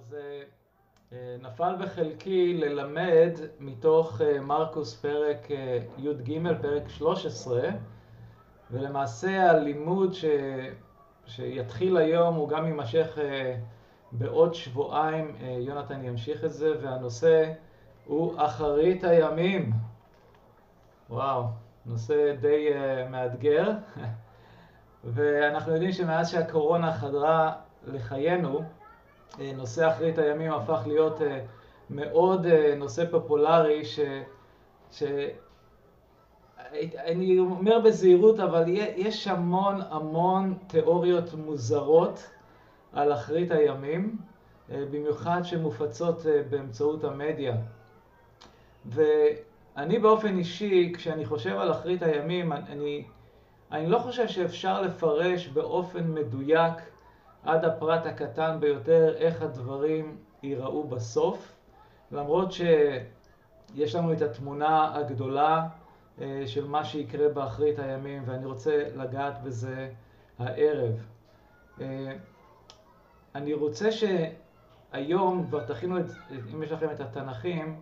אז נפל בחלקי ללמד מתוך מרקוס פרק י"ג, פרק 13, ולמעשה הלימוד ש... שיתחיל היום הוא גם יימשך בעוד שבועיים, יונתן ימשיך את זה, והנושא הוא אחרית הימים. וואו, נושא די מאתגר. ואנחנו יודעים שמאז שהקורונה חדרה לחיינו, נושא אחרית הימים הפך להיות מאוד נושא פופולרי, ש... ש... אני אומר בזהירות, אבל יש המון המון תיאוריות מוזרות על אחרית הימים, במיוחד שמופצות באמצעות המדיה. ואני באופן אישי, כשאני חושב על אחרית הימים, אני, אני לא חושב שאפשר לפרש באופן מדויק עד הפרט הקטן ביותר איך הדברים ייראו בסוף, למרות שיש לנו את התמונה הגדולה של מה שיקרה באחרית הימים, ואני רוצה לגעת בזה הערב. אני רוצה שהיום, כבר תכינו את, אם יש לכם את התנ"כים,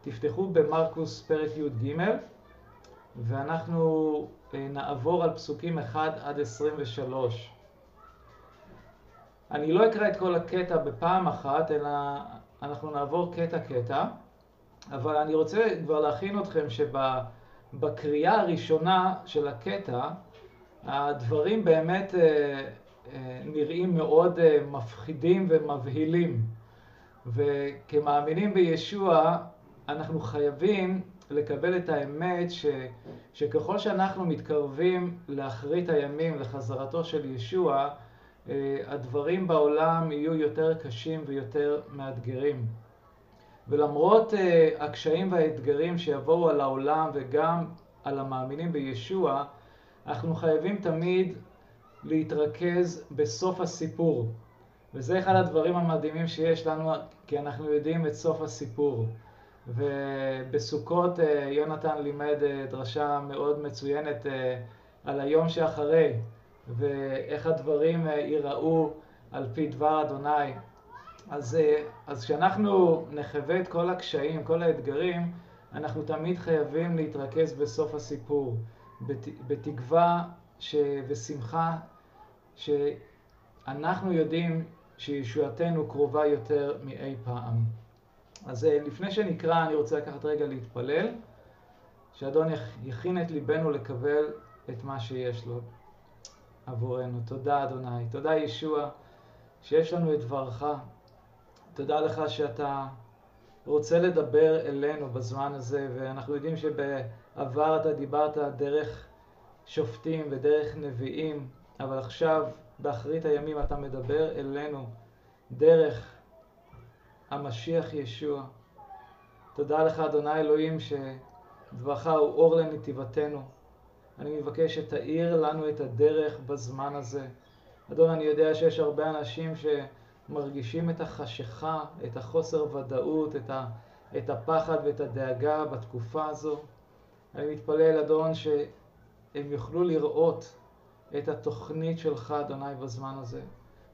תפתחו במרקוס פרק י"ג, ואנחנו נעבור על פסוקים 1 עד 23. אני לא אקרא את כל הקטע בפעם אחת, אלא אנחנו נעבור קטע-קטע, אבל אני רוצה כבר להכין אתכם שבקריאה הראשונה של הקטע, הדברים באמת נראים מאוד מפחידים ומבהילים. וכמאמינים בישוע, אנחנו חייבים לקבל את האמת ש, שככל שאנחנו מתקרבים לאחרית הימים, לחזרתו של ישוע, הדברים בעולם יהיו יותר קשים ויותר מאתגרים. ולמרות הקשיים והאתגרים שיבואו על העולם וגם על המאמינים בישוע, אנחנו חייבים תמיד להתרכז בסוף הסיפור. וזה אחד הדברים המדהימים שיש לנו, כי אנחנו יודעים את סוף הסיפור. ובסוכות יונתן לימד דרשה מאוד מצוינת על היום שאחרי, ואיך הדברים ייראו על פי דבר אדוני. אז, אז כשאנחנו נחווה את כל הקשיים, כל האתגרים, אנחנו תמיד חייבים להתרכז בסוף הסיפור, בת, בתקווה ש, ושמחה שאנחנו יודעים שישועתנו קרובה יותר מאי פעם. אז לפני שנקרא, אני רוצה לקחת רגע להתפלל, שאדון יכין את ליבנו לקבל את מה שיש לו עבורנו. תודה, אדוני. תודה, ישוע, שיש לנו את דברך. תודה לך שאתה רוצה לדבר אלינו בזמן הזה, ואנחנו יודעים שבעבר אתה דיברת דרך שופטים ודרך נביאים, אבל עכשיו, באחרית הימים, אתה מדבר אלינו דרך המשיח ישוע. תודה לך, אדוני אלוהים, שדברך הוא אור לנתיבתנו. אני מבקש שתאיר לנו את הדרך בזמן הזה. אדון, אני יודע שיש הרבה אנשים שמרגישים את החשיכה, את החוסר ודאות, את, ה, את הפחד ואת הדאגה בתקופה הזו. אני מתפלל, אדון, שהם יוכלו לראות את התוכנית שלך, אדוני, בזמן הזה.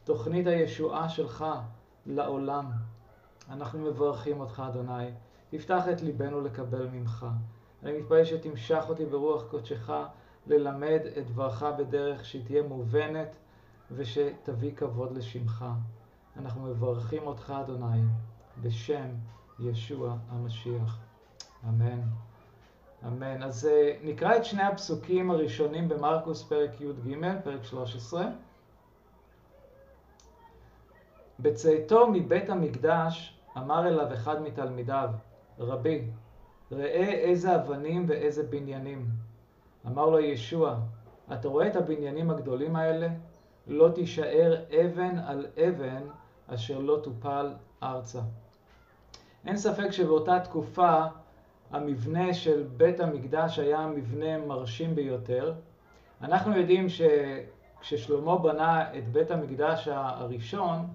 תוכנית הישועה שלך לעולם. אנחנו מברכים אותך, אדוני. תפתח את ליבנו לקבל ממך. אני מתפלל שתמשך אותי ברוח קודשך ללמד את דברך בדרך שהיא תהיה מובנת ושתביא כבוד לשמך. אנחנו מברכים אותך, אדוני, בשם ישוע המשיח. אמן. אמן. אז נקרא את שני הפסוקים הראשונים במרקוס פרק י"ג, פרק 13. בצאתו מבית המקדש אמר אליו אחד מתלמידיו, רבי, ראה איזה אבנים ואיזה בניינים. אמר לו ישוע, אתה רואה את הבניינים הגדולים האלה? לא תישאר אבן על אבן אשר לא תופל ארצה. אין ספק שבאותה תקופה המבנה של בית המקדש היה מבנה מרשים ביותר. אנחנו יודעים שכששלמה בנה את בית המקדש הראשון,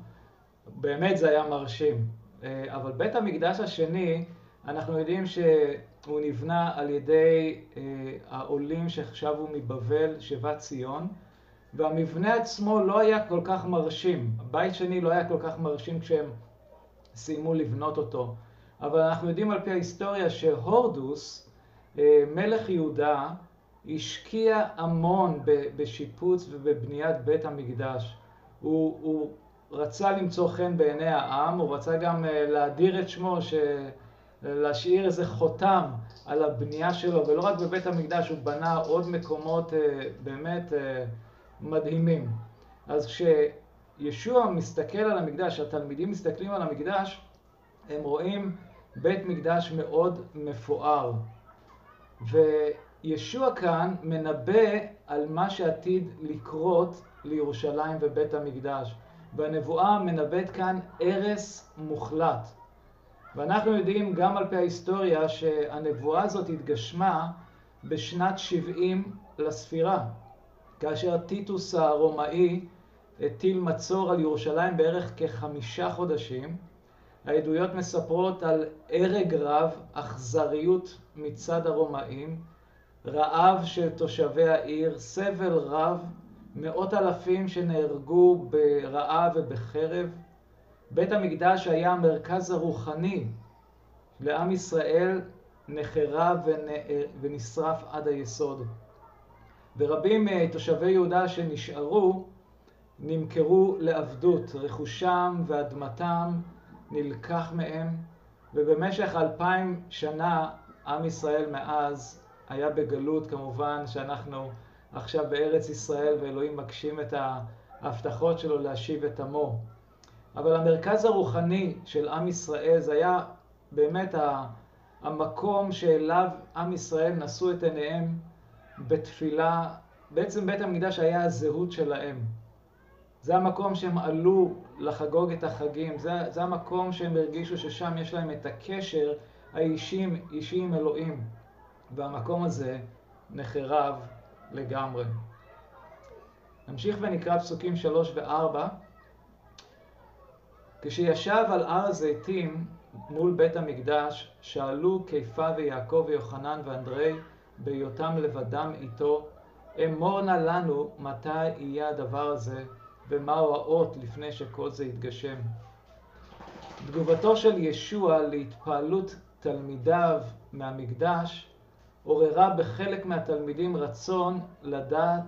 באמת זה היה מרשים. אבל בית המקדש השני, אנחנו יודעים שהוא נבנה על ידי העולים ששבו מבבל, שיבת ציון, והמבנה עצמו לא היה כל כך מרשים. הבית שני לא היה כל כך מרשים כשהם סיימו לבנות אותו. אבל אנחנו יודעים על פי ההיסטוריה שהורדוס, אה, מלך יהודה, השקיע המון בשיפוץ ובבניית בית המקדש. הוא, הוא רצה למצוא חן בעיני העם, הוא רצה גם אה, להדיר את שמו, ש... להשאיר איזה חותם על הבנייה שלו, ולא רק בבית המקדש, הוא בנה עוד מקומות אה, באמת מדהימים. אז כשישוע מסתכל על המקדש, התלמידים מסתכלים על המקדש, הם רואים בית מקדש מאוד מפואר. וישוע כאן מנבא על מה שעתיד לקרות לירושלים ובית המקדש. והנבואה מנבאת כאן הרס מוחלט. ואנחנו יודעים גם על פי ההיסטוריה שהנבואה הזאת התגשמה בשנת 70 לספירה. כאשר טיטוס הרומאי הטיל מצור על ירושלים בערך כחמישה חודשים. העדויות מספרות על הרג רב, אכזריות מצד הרומאים, רעב של תושבי העיר, סבל רב, מאות אלפים שנהרגו ברעב ובחרב. בית המקדש היה המרכז הרוחני לעם ישראל, נחרב ונשרף עד היסוד. ורבים מתושבי יהודה שנשארו נמכרו לעבדות, רכושם ואדמתם נלקח מהם, ובמשך אלפיים שנה עם ישראל מאז היה בגלות, כמובן שאנחנו עכשיו בארץ ישראל ואלוהים מגשים את ההבטחות שלו להשיב את עמו. אבל המרכז הרוחני של עם ישראל זה היה באמת המקום שאליו עם ישראל נשאו את עיניהם בתפילה, בעצם בית המקדש היה הזהות שלהם. זה המקום שהם עלו לחגוג את החגים, זה, זה המקום שהם הרגישו ששם יש להם את הקשר האישי, אישי עם אלוהים. והמקום הזה נחרב לגמרי. נמשיך ונקרא פסוקים שלוש וארבע. כשישב על הר הזיתים מול בית המקדש, שאלו קיפה ויעקב ויוחנן ואנדרי בהיותם לבדם איתו, אמור נא לנו מתי יהיה הדבר הזה ומהו האות לפני שכל זה יתגשם. תגובתו של ישוע להתפעלות תלמידיו מהמקדש עוררה בחלק מהתלמידים רצון לדעת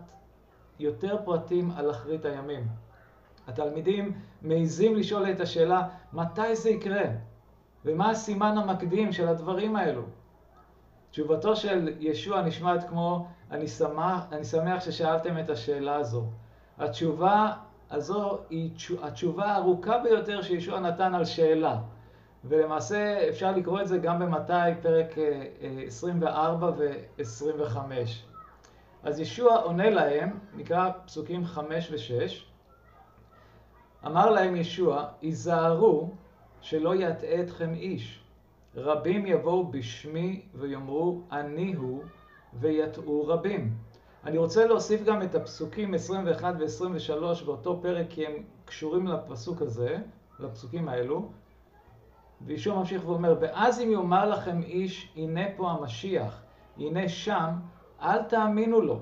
יותר פרטים על אחרית הימים. התלמידים מעיזים לשאול את השאלה, מתי זה יקרה? ומה הסימן המקדים של הדברים האלו? תשובתו של ישוע נשמעת כמו, אני שמח, אני שמח ששאלתם את השאלה הזו. התשובה הזו היא התשובה הארוכה ביותר שישוע נתן על שאלה. ולמעשה אפשר לקרוא את זה גם במתי פרק 24 אה, אה, ו-25. אז ישוע עונה להם, נקרא פסוקים 5 ו-6, אמר להם ישוע, היזהרו שלא יטעה אתכם איש. רבים יבואו בשמי ויאמרו אני הוא ויטעו רבים. אני רוצה להוסיף גם את הפסוקים 21 ו-23 באותו פרק כי הם קשורים לפסוק הזה, לפסוקים האלו. וישוע ממשיך ואומר, ואז אם יאמר לכם איש, הנה פה המשיח, הנה שם, אל תאמינו לו,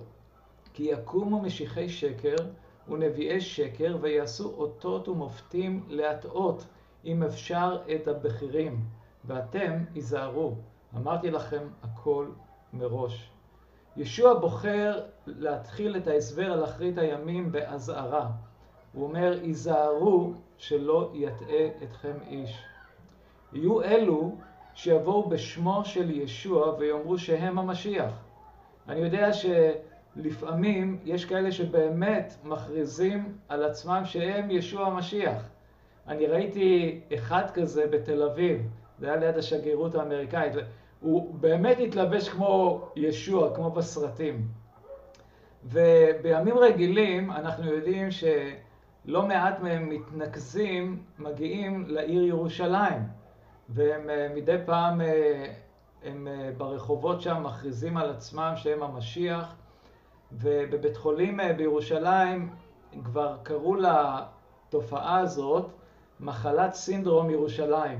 כי יקומו משיחי שקר ונביאי שקר ויעשו אותות ומופתים להטעות, אם אפשר, את הבכירים. ואתם היזהרו, אמרתי לכם הכל מראש. ישוע בוחר להתחיל את ההסבר על אחרית הימים באזהרה. הוא אומר, היזהרו שלא יטעה אתכם איש. יהיו אלו שיבואו בשמו של ישוע ויאמרו שהם המשיח. אני יודע שלפעמים יש כאלה שבאמת מכריזים על עצמם שהם ישוע המשיח. אני ראיתי אחד כזה בתל אביב, זה היה ליד השגרירות האמריקאית. הוא באמת התלבש כמו ישוע, כמו בסרטים. ובימים רגילים אנחנו יודעים שלא מעט מהם מתנקזים, מגיעים לעיר ירושלים. והם אה, מדי פעם אה, הם אה, ברחובות שם מכריזים על עצמם שהם המשיח. ובבית חולים בירושלים כבר קראו לתופעה הזאת מחלת סינדרום ירושלים.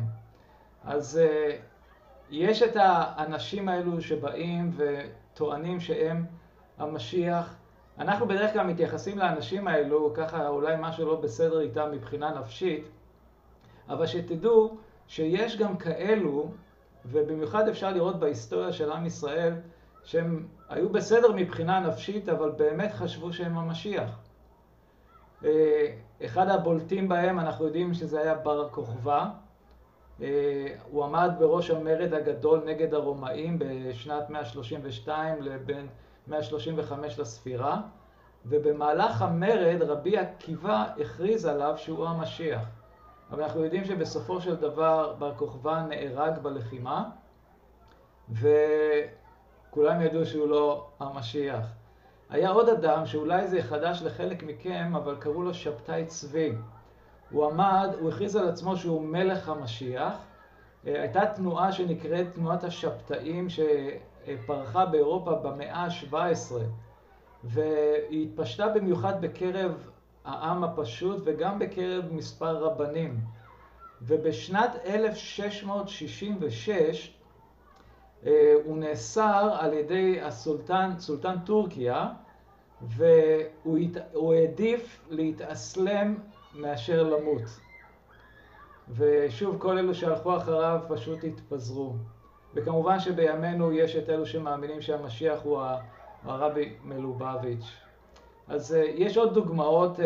אז uh, יש את האנשים האלו שבאים וטוענים שהם המשיח. אנחנו בדרך כלל מתייחסים לאנשים האלו, ככה אולי משהו לא בסדר איתם מבחינה נפשית, אבל שתדעו שיש גם כאלו, ובמיוחד אפשר לראות בהיסטוריה של עם ישראל, שהם היו בסדר מבחינה נפשית, אבל באמת חשבו שהם המשיח. אה, אחד הבולטים בהם, אנחנו יודעים שזה היה בר כוכבא. אה, הוא עמד בראש המרד הגדול נגד הרומאים בשנת 132 לבין 135 לספירה, ובמהלך המרד רבי עקיבא הכריז עליו שהוא המשיח. אבל אנחנו יודעים שבסופו של דבר בר כוכבא נהרג בלחימה, וכולם ידעו שהוא לא המשיח. היה עוד אדם שאולי זה חדש לחלק מכם, אבל קראו לו שבתאי צבי. הוא עמד, הוא הכריז על עצמו שהוא מלך המשיח. אה, הייתה תנועה שנקראת תנועת השבתאים שפרחה באירופה במאה ה-17, והיא התפשטה במיוחד בקרב העם הפשוט וגם בקרב מספר רבנים. ובשנת 1666 אה, הוא נאסר על ידי הסולטן, סולטן טורקיה, והוא העדיף להתאסלם מאשר למות. ושוב, כל אלו שהלכו אחריו פשוט התפזרו. וכמובן שבימינו יש את אלו שמאמינים שהמשיח הוא הרבי מלובביץ'. אז uh, יש עוד דוגמאות uh,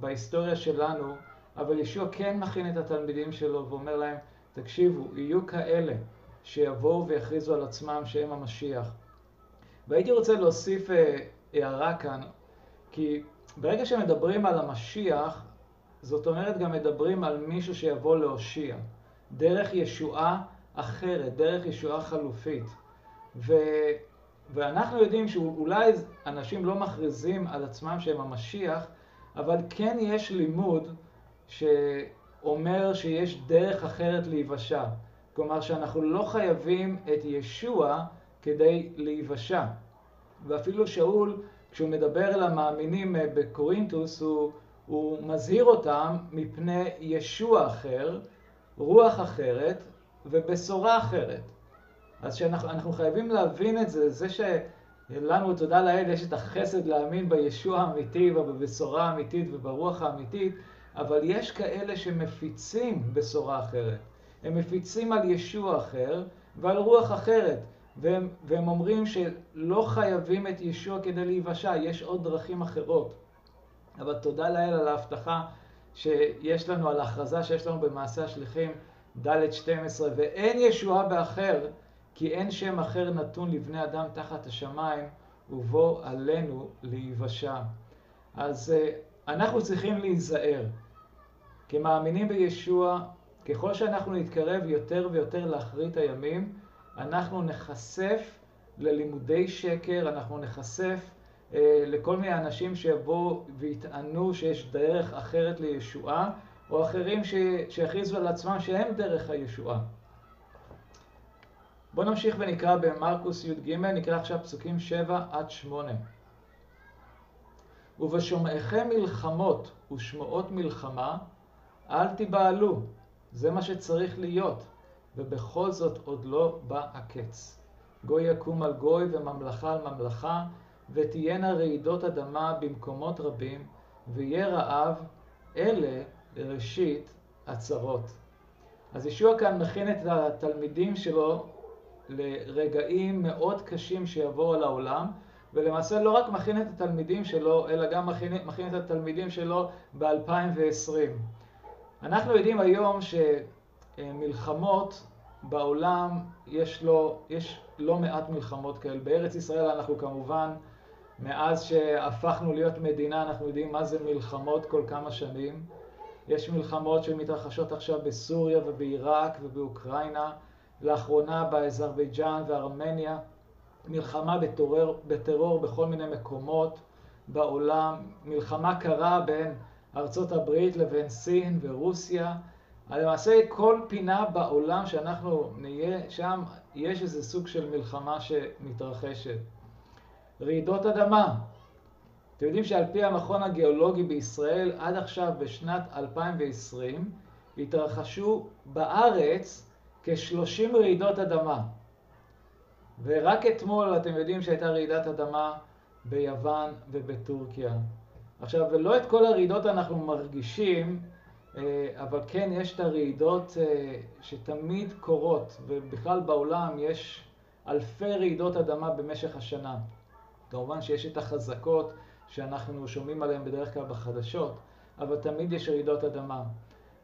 בהיסטוריה שלנו, אבל ישוע כן מכין את התלמידים שלו ואומר להם, תקשיבו, יהיו כאלה שיבואו ויכריזו על עצמם שהם המשיח. והייתי רוצה להוסיף uh, הערה כאן, כי ברגע שמדברים על המשיח, זאת אומרת גם מדברים על מישהו שיבוא להושיע. דרך ישועה אחרת, דרך ישועה חלופית. ו... ואנחנו יודעים שאולי אנשים לא מכריזים על עצמם שהם המשיח, אבל כן יש לימוד שאומר שיש דרך אחרת להיוושע. כלומר שאנחנו לא חייבים את ישוע כדי להיוושע. ואפילו שאול, כשהוא מדבר אל המאמינים אה, בקורינטוס, הוא, הוא מזהיר אותם מפני ישוע אחר, רוח אחרת ובשורה אחרת. אז שאנחנו חייבים להבין את זה, זה שלנו, תודה לאל, יש את החסד להאמין בישוע האמיתי ובבשורה האמיתית וברוח האמיתית, אבל יש כאלה שמפיצים בשורה אחרת. הם מפיצים על ישוע אחר ועל רוח אחרת. והם, והם אומרים שלא חייבים את ישוע כדי להיוושע, יש עוד דרכים אחרות. אבל תודה לאל על ההבטחה שיש לנו, על ההכרזה שיש לנו במעשה השליחים ד' 12, ואין ישועה באחר, כי אין שם אחר נתון לבני אדם תחת השמיים, ובו עלינו להיוושע. אז אה, אנחנו צריכים להיזהר. כמאמינים בישוע, ככל שאנחנו נתקרב יותר ויותר לאחרית הימים, אנחנו נחשף ללימודי שקר, אנחנו נחשף אה, לכל מיני אנשים שיבואו ויטענו שיש דרך אחרת לישועה, או אחרים שיכריזו על עצמם שהם דרך הישועה. בואו נמשיך ונקרא במרקוס י"ג, נקרא עכשיו פסוקים 7 עד 8. ובשומעיכם מלחמות ושמועות מלחמה, אל תיבהלו, זה מה שצריך להיות. ובכל זאת עוד לא בא הקץ. גוי יקום על גוי וממלכה על ממלכה, ותהיינה רעידות אדמה במקומות רבים, ויהיה רעב, אלה לראשית הצרות. אז ישוע כאן מכין את התלמידים שלו לרגעים מאוד קשים שיבואו על העולם, ולמעשה לא רק מכין את התלמידים שלו, אלא גם מכין, מכין את התלמידים שלו ב-2020. אנחנו יודעים היום ש... מלחמות בעולם, יש, לו, יש לא מעט מלחמות כאלה. בארץ ישראל אנחנו כמובן, מאז שהפכנו להיות מדינה, אנחנו יודעים מה זה מלחמות כל כמה שנים. יש מלחמות שמתרחשות עכשיו בסוריה ובעיראק ובאוקראינה, לאחרונה באזרבייג'אן וארמניה, מלחמה בטרור, בטרור בכל מיני מקומות בעולם, מלחמה קרה בין ארצות הברית לבין סין ורוסיה, למעשה כל פינה בעולם שאנחנו נהיה שם, יש איזה סוג של מלחמה שמתרחשת. רעידות אדמה. אתם יודעים שעל פי המכון הגיאולוגי בישראל, עד עכשיו בשנת 2020, התרחשו בארץ כ-30 רעידות אדמה. ורק אתמול אתם יודעים שהייתה רעידת אדמה ביוון ובטורקיה. עכשיו, לא את כל הרעידות אנחנו מרגישים, אה, אבל כן יש את הרעידות אה, שתמיד קורות, ובכלל בעולם יש אלפי רעידות אדמה במשך השנה. כמובן שיש את החזקות שאנחנו שומעים עליהן בדרך כלל בחדשות, אבל תמיד יש רעידות אדמה.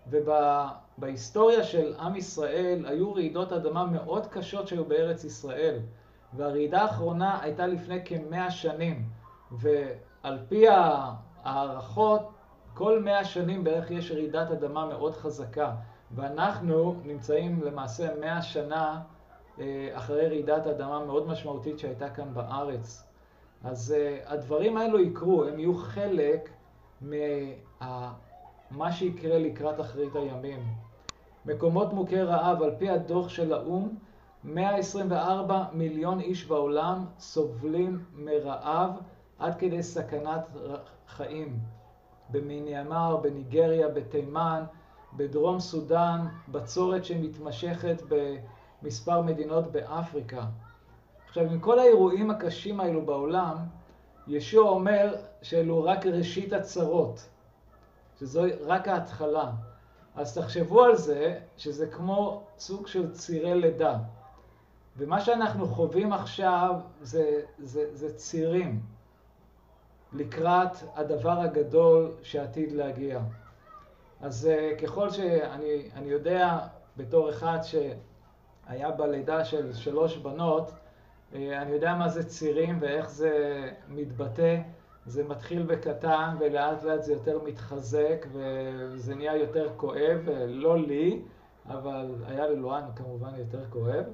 ובהיסטוריה של עם ישראל היו רעידות אדמה מאוד קשות שהיו בארץ ישראל. והרעידה האחרונה הייתה לפני כמאה שנים, ועל פי הערכות, כל מאה שנים בערך יש רעידת אדמה מאוד חזקה, ואנחנו נמצאים למעשה מאה שנה אה, אחרי רעידת אדמה מאוד משמעותית שהייתה כאן בארץ. אז uh, הדברים האלו יקרו, הם יהיו חלק ממה שיקרה לקראת אחרית הימים. מקומות מוכי רעב, על פי הדוח של האו"ם, 124 מיליון איש בעולם סובלים מרעב עד כדי סכנת חיים. במיניאמר, בניגריה, בתימן, בדרום סודאן, בצורת שמתמשכת במספר מדינות באפריקה. עכשיו, עם כל האירועים הקשים האלו בעולם, ישוע אומר שאלו רק ראשית הצרות, שזו רק ההתחלה. אז תחשבו על זה, שזה כמו סוג של צירי לידה. ומה שאנחנו חווים עכשיו זה, זה, זה צירים לקראת הדבר הגדול שעתיד להגיע. אז אה, ככל שאני יודע, בתור אחד שהיה בלידה של שלוש בנות, אה, אני יודע מה זה צירים ואיך זה מתבטא. זה מתחיל בקטן ולאט לאט זה יותר מתחזק וזה נהיה יותר כואב, אה, לא לי, אבל היה ללואן כמובן יותר כואב.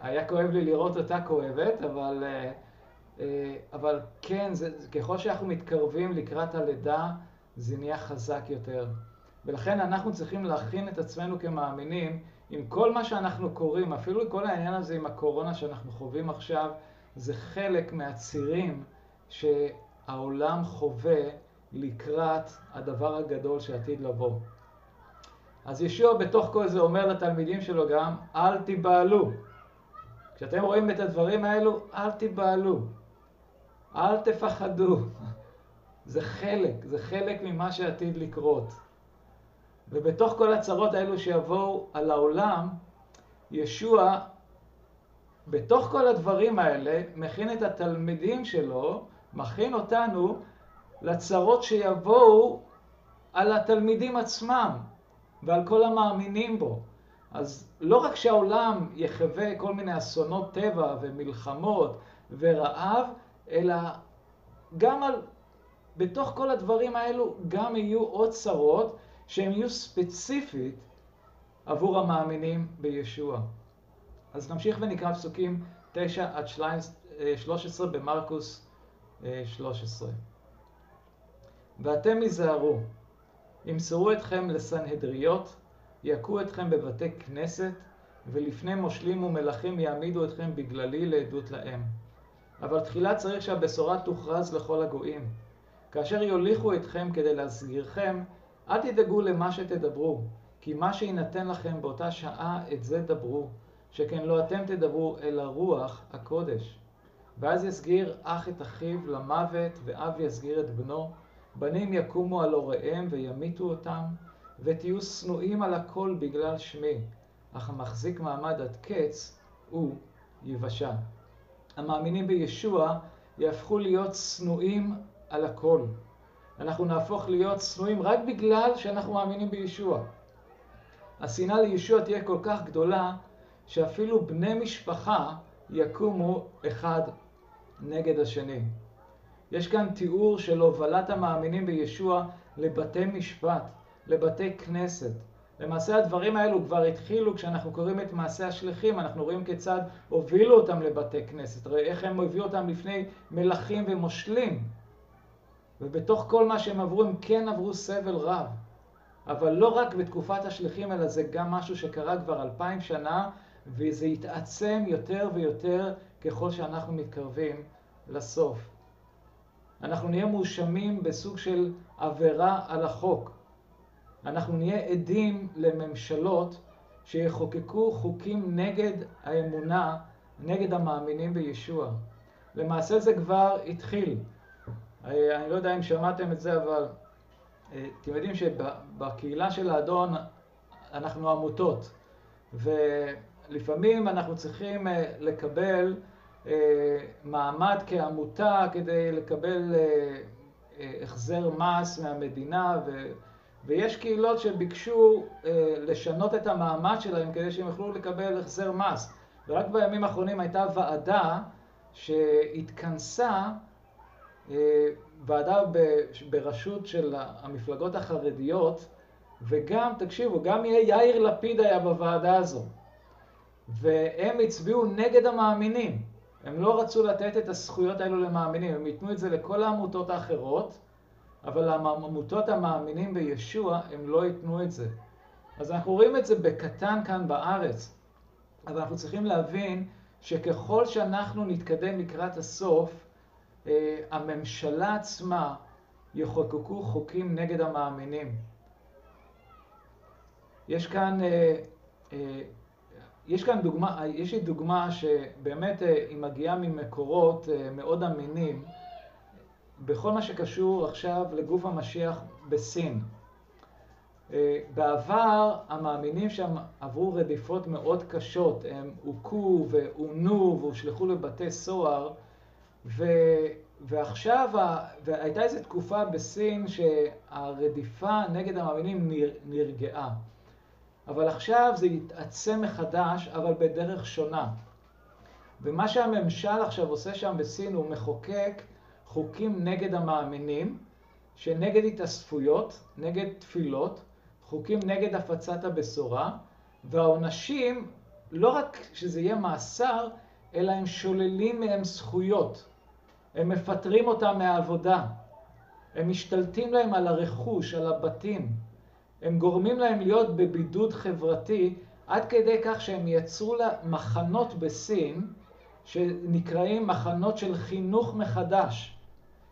היה כואב לי לראות אותה כואבת, אבל, אבל כן, זה, ככל שאנחנו מתקרבים לקראת הלידה, זה נהיה חזק יותר. ולכן אנחנו צריכים להכין את עצמנו כמאמינים עם כל מה שאנחנו קוראים, אפילו כל העניין הזה עם הקורונה שאנחנו חווים עכשיו, זה חלק מהצירים שהעולם חווה לקראת הדבר הגדול שעתיד לבוא. אז ישוע בתוך כל זה אומר לתלמידים שלו גם, אל תיבהלו. כשאתם רואים את הדברים האלו, אל תיבהלו. אל תפחדו. זה חלק, זה חלק ממה שעתיד לקרות. ובתוך כל הצרות האלו שיבואו על העולם, ישוע, בתוך כל הדברים האלה, מכין את התלמידים שלו, מכין אותנו לצרות שיבואו על התלמידים עצמם ועל כל המאמינים בו. אז לא רק שהעולם יחווה כל מיני אסונות טבע ומלחמות ורעב, אלא גם על, בתוך כל הדברים האלו גם יהיו עוד צרות שהם יהיו ספציפית עבור המאמינים בישוע. אז נמשיך ונקרא פסוקים 9 עד 13 במרקוס 13. אה, ואתם היזהרו, ימסרו אתכם לסנהדריות, יכו אתכם בבתי כנסת, ולפני מושלים ומלכים יעמידו אתכם בגללי לעדות להם. אבל תחילה צריך שהבשורה תוכרז לכל הגויים. כאשר יוליכו אתכם כדי להסגירכם, אל תדאגו למה שתדברו, כי מה שיינתן לכם באותה שעה, את זה דברו, שכן לא אתם תדברו, אלא רוח הקודש. ואז יסגיר אח את אחיו למוות, ואב יסגיר את בנו. בנים יקומו על הוריהם וימיתו אותם, ותהיו שנואים על הכל בגלל שמי, אך המחזיק מעמד עד קץ, הוא יבשע. המאמינים בישוע יהפכו להיות שנואים על הכל. אנחנו נהפוך להיות שנואים רק בגלל שאנחנו מאמינים בישוע. השנאה לישוע תהיה כל כך גדולה, שאפילו בני משפחה יקומו אחד נגד השני. יש כאן תיאור של הובלת המאמינים בישוע לבתי משפט, לבתי כנסת. למעשה הדברים האלו כבר התחילו כשאנחנו קוראים את מעשה השליחים, אנחנו רואים כיצד הובילו אותם לבתי כנסת, איך הם הביאו אותם לפני מלכים ומושלים. ובתוך כל מה שהם עברו, הם כן עברו סבל רב. אבל לא רק בתקופת השליחים, אלא זה גם משהו שקרה כבר אלפיים שנה, וזה יתעצם יותר ויותר ככל שאנחנו מתקרבים לסוף. אנחנו נהיה מואשמים בסוג של עבירה על החוק. אנחנו נהיה עדים לממשלות שיחוקקו חוקים נגד האמונה, נגד המאמינים בישוע. למעשה זה כבר התחיל. אה, אני לא יודע אם שמעתם את זה, אבל אה, אתם יודעים שבקהילה של האדון אנחנו עמותות, ולפעמים אנחנו צריכים אה, לקבל מעמד כעמותה כדי לקבל החזר מס מהמדינה, ו... ויש קהילות שביקשו לשנות את המעמד שלהם כדי שהם יוכלו לקבל החזר מס. ורק בימים האחרונים הייתה ועדה שהתכנסה אה, ועדה בראשות של המפלגות החרדיות, וגם, תקשיבו, גם יאיר לפיד היה בוועדה הזו. והם הצביעו נגד המאמינים. הם לא רצו לתת את הזכויות האלו למאמינים, הם ייתנו את זה לכל העמותות האחרות, אבל העמותות המאמינים בישוע, הם לא ייתנו את זה. אז אנחנו רואים את זה בקטן כאן בארץ, אבל אנחנו צריכים להבין שככל שאנחנו נתקדם לקראת הסוף, אה, הממשלה עצמה יחוקקו חוקים נגד המאמינים. יש כאן, אה, אה, יש כאן דוגמה, יש לי דוגמה שבאמת היא מגיעה ממקורות מאוד אמינים בכל מה שקשור עכשיו לגוף המשיח בסין. בעבר המאמינים שם עברו רדיפות מאוד קשות, הם הוכו ועונו והושלכו לבתי סוהר ו, ועכשיו, והייתה איזו תקופה בסין שהרדיפה נגד המאמינים נר, נרגעה. אבל עכשיו זה יתעצם מחדש, אבל בדרך שונה. ומה שהממשל עכשיו עושה שם בסין, הוא מחוקק חוקים נגד המאמינים, שנגד התאספויות, נגד תפילות, חוקים נגד הפצת הבשורה, והעונשים, לא רק שזה יהיה מאסר, אלא הם שוללים מהם זכויות. הם מפטרים אותם מהעבודה, הם משתלטים להם על הרכוש, על הבתים, הם גורמים להם להיות בבידוד חברתי עד כדי כך שהם יצרו לה מחנות בסין שנקראים מחנות של חינוך מחדש.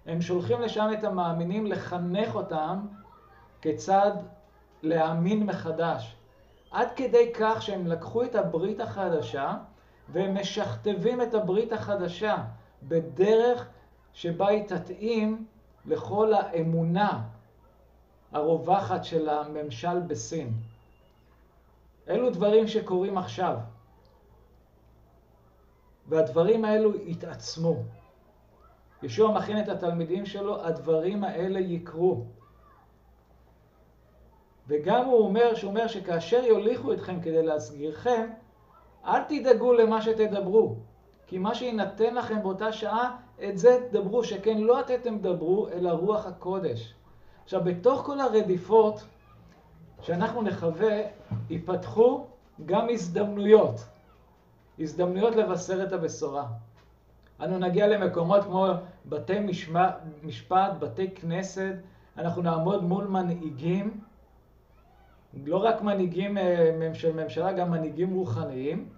הם שולחים לשם את המאמינים לחנך אותם כיצד להאמין מחדש. עד כדי כך שהם לקחו את הברית החדשה והם משכתבים את הברית החדשה בדרך שבה היא תתאים לכל האמונה הרווחת של הממשל בסין. אלו דברים שקורים עכשיו, והדברים האלו יתעצמו. ישוע מכין את התלמידים שלו, הדברים האלה יקרו. וגם הוא אומר, שהוא אומר שכאשר יוליכו אתכם כדי להסגירכם, אל תדאגו למה שתדברו, כי מה שיינתן לכם באותה שעה, את זה תדברו, שכן לא אתם תדברו, אלא רוח הקודש. עכשיו, בתוך כל הרדיפות שאנחנו נחווה, ייפתחו גם הזדמנויות. הזדמנויות לבשר את הבשורה. אנו נגיע למקומות כמו בתי משמע, משפט, בתי כנסת, אנחנו נעמוד מול מנהיגים, לא רק מנהיגים אה, של ממשלה, גם מנהיגים רוחניים,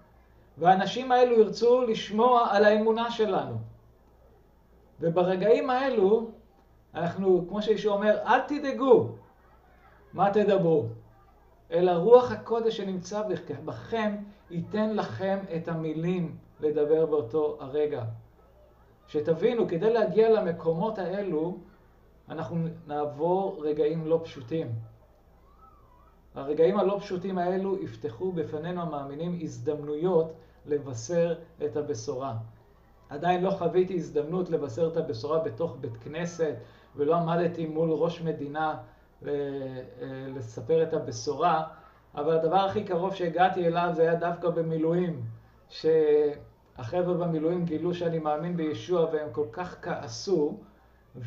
והאנשים האלו ירצו לשמוע על האמונה שלנו. וברגעים האלו, אנחנו, כמו שישוע אומר, אל תדאגו מה תדברו, אלא רוח הקודש שנמצא בכם ייתן לכם את המילים לדבר באותו הרגע. שתבינו, כדי להגיע למקומות האלו, אנחנו נעבור רגעים לא פשוטים. הרגעים הלא פשוטים האלו יפתחו בפנינו המאמינים הזדמנויות לבשר את הבשורה. עדיין לא חוויתי הזדמנות לבשר את הבשורה בתוך בית כנסת, ולא עמדתי מול ראש מדינה אה, לספר את הבשורה, אבל הדבר הכי קרוב שהגעתי אליו זה היה דווקא במילואים, שהחבר'ה במילואים גילו שאני מאמין בישוע והם כל כך כעסו,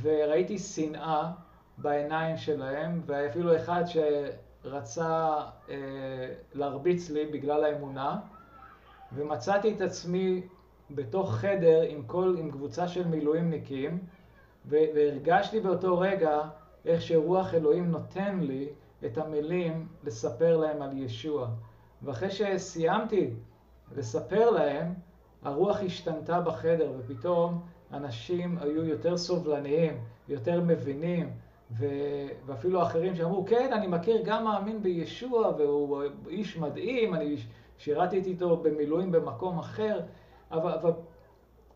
וראיתי שנאה בעיניים שלהם, ואפילו אחד שרצה אה, להרביץ לי בגלל האמונה, ומצאתי את עצמי בתוך חדר עם, כל, עם קבוצה של מילואימניקים, והרגשתי באותו רגע איך שרוח אלוהים נותן לי את המילים לספר להם על ישוע. ואחרי שסיימתי לספר להם, הרוח השתנתה בחדר, ופתאום אנשים היו יותר סובלניים, יותר מבינים, ו... ואפילו אחרים שאמרו, כן, אני מכיר גם מאמין בישוע, והוא איש מדהים, אני שירתי איתו במילואים במקום אחר, אבל, אבל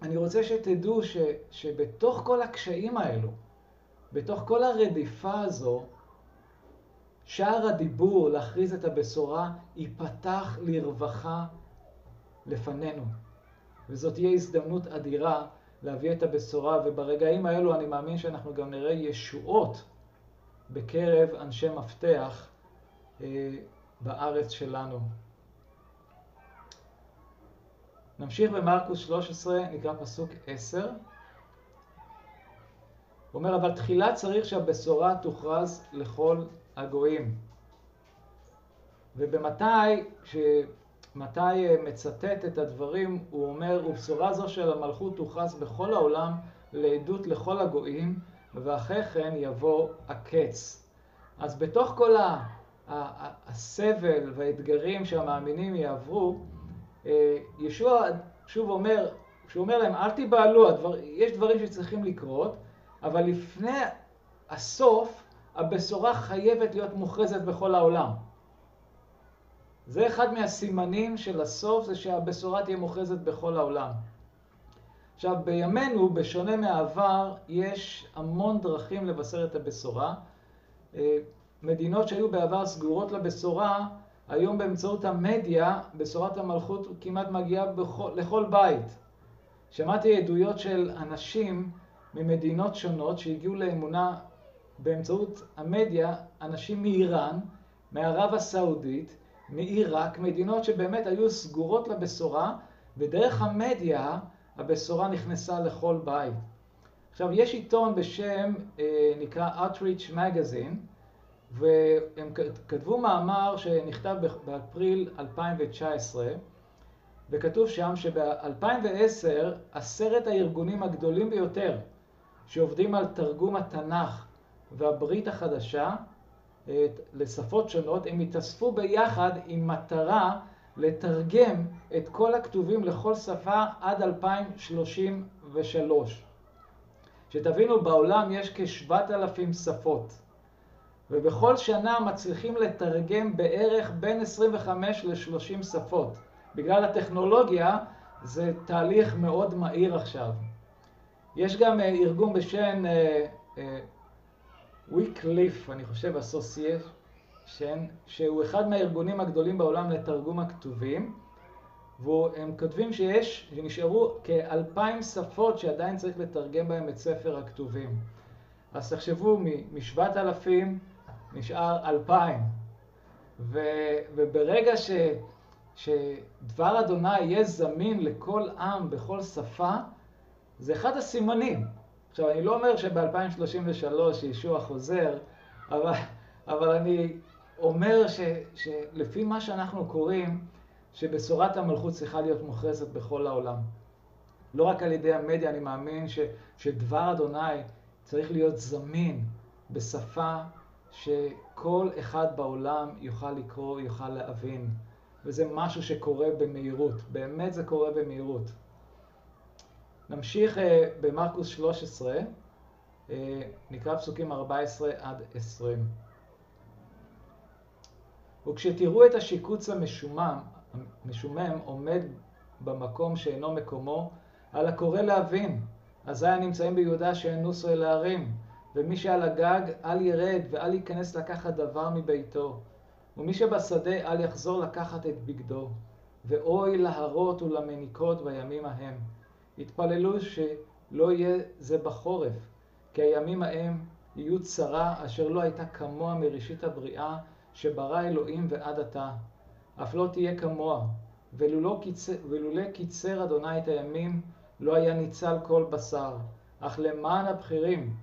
אני רוצה שתדעו ש, שבתוך כל הקשיים האלו, בתוך כל הרדיפה הזו, שער הדיבור להכריז את הבשורה ייפתח לרווחה לפנינו. וזאת תהיה הזדמנות אדירה להביא את הבשורה, וברגעים האלו אני מאמין שאנחנו גם נראה ישועות בקרב אנשי מפתח אה, בארץ שלנו. נמשיך במרקוס 13, נקרא פסוק 10. הוא אומר, אבל תחילה צריך שהבשורה תוכרז לכל הגויים. ובמתי, כשמתי אה, מצטט את הדברים, הוא אומר, ובשורה זו של המלכות תוכרז בכל העולם לעדות לכל הגויים, ואחרי כן יבוא הקץ. אז בתוך כל הסבל והאתגרים שהמאמינים יעברו, אה, ישוע שוב אומר, כשהוא אומר להם, אל תיבהלו, הדבר, יש דברים שצריכים לקרות, אבל לפני הסוף, הבשורה חייבת להיות מוכרזת בכל העולם. זה אחד מהסימנים של הסוף, זה שהבשורה תהיה מוכרזת בכל העולם. עכשיו, בימינו, בשונה מהעבר, יש המון דרכים לבשר את הבשורה. אה, מדינות שהיו בעבר סגורות לבשורה, היום באמצעות המדיה, בשורת המלכות כמעט מגיעה בכל, לכל בית. שמעתי עדויות של אנשים ממדינות שונות שהגיעו לאמונה באמצעות המדיה, אנשים מאיראן, מערב הסעודית, מעיראק, מדינות שבאמת היו סגורות לבשורה, ודרך המדיה הבשורה נכנסה לכל בית. עכשיו, יש עיתון בשם, אה, נקרא Outreach Magazine, והם כתבו מאמר שנכתב באפריל 2019, וכתוב שם שב-2010 עשרת הארגונים הגדולים ביותר שעובדים על תרגום התנ"ך והברית החדשה לשפות שונות, הם התאספו ביחד עם מטרה לתרגם את כל הכתובים לכל שפה עד 2033. שתבינו, בעולם יש כ-7,000 שפות. ובכל שנה מצליחים לתרגם בערך בין 25 ל-30 שפות. בגלל הטכנולוגיה זה תהליך מאוד מהיר עכשיו. יש גם uh, ארגון בשם ויקליף, אני חושב, אסוסיישן, שהוא אחד מהארגונים הגדולים בעולם לתרגום הכתובים, והם כותבים שיש, שנשארו כאלפיים שפות שעדיין צריך לתרגם בהם את ספר הכתובים. אז תחשבו, משבעת אלפים נשאר אלפיים. ו, וברגע ש, שדבר אדוני יהיה זמין לכל עם בכל שפה, זה אחד הסימנים. עכשיו, אני לא אומר שב-2033 ישוע חוזר, אבל, אבל אני אומר ש, שלפי מה שאנחנו קוראים, שבשורת המלכות צריכה להיות מוכרזת בכל העולם. לא רק על ידי המדיה, אני מאמין ש, שדבר אדוני צריך להיות זמין בשפה שכל אחד בעולם יוכל לקרוא, יוכל להבין. וזה משהו שקורה במהירות, באמת זה קורה במהירות. נמשיך uh, במרקוס 13, uh, אה, נקרא פסוקים 14 עד 20. וכשתראו את השיקוץ המשומם, המשומם עומד במקום שאינו מקומו, על הקורא להבין. אזי הנמצאים ביהודה שאינוסו אל הערים. ומי שעל הגג אל ירד ואל ייכנס לקחת דבר מביתו. ומי שבשדה אל יחזור לקחת את בגדו. ואוי להרות ולמניקות בימים ההם. התפללו שלא יהיה זה בחורף, כי הימים ההם יהיו צרה אשר לא הייתה כמוה מראשית הבריאה, שברא אלוהים ועד עתה. אף לא תהיה כמוה, ולולא קיצר, אדוני את הימים, לא היה ניצל כל בשר. אך למען הבכירים,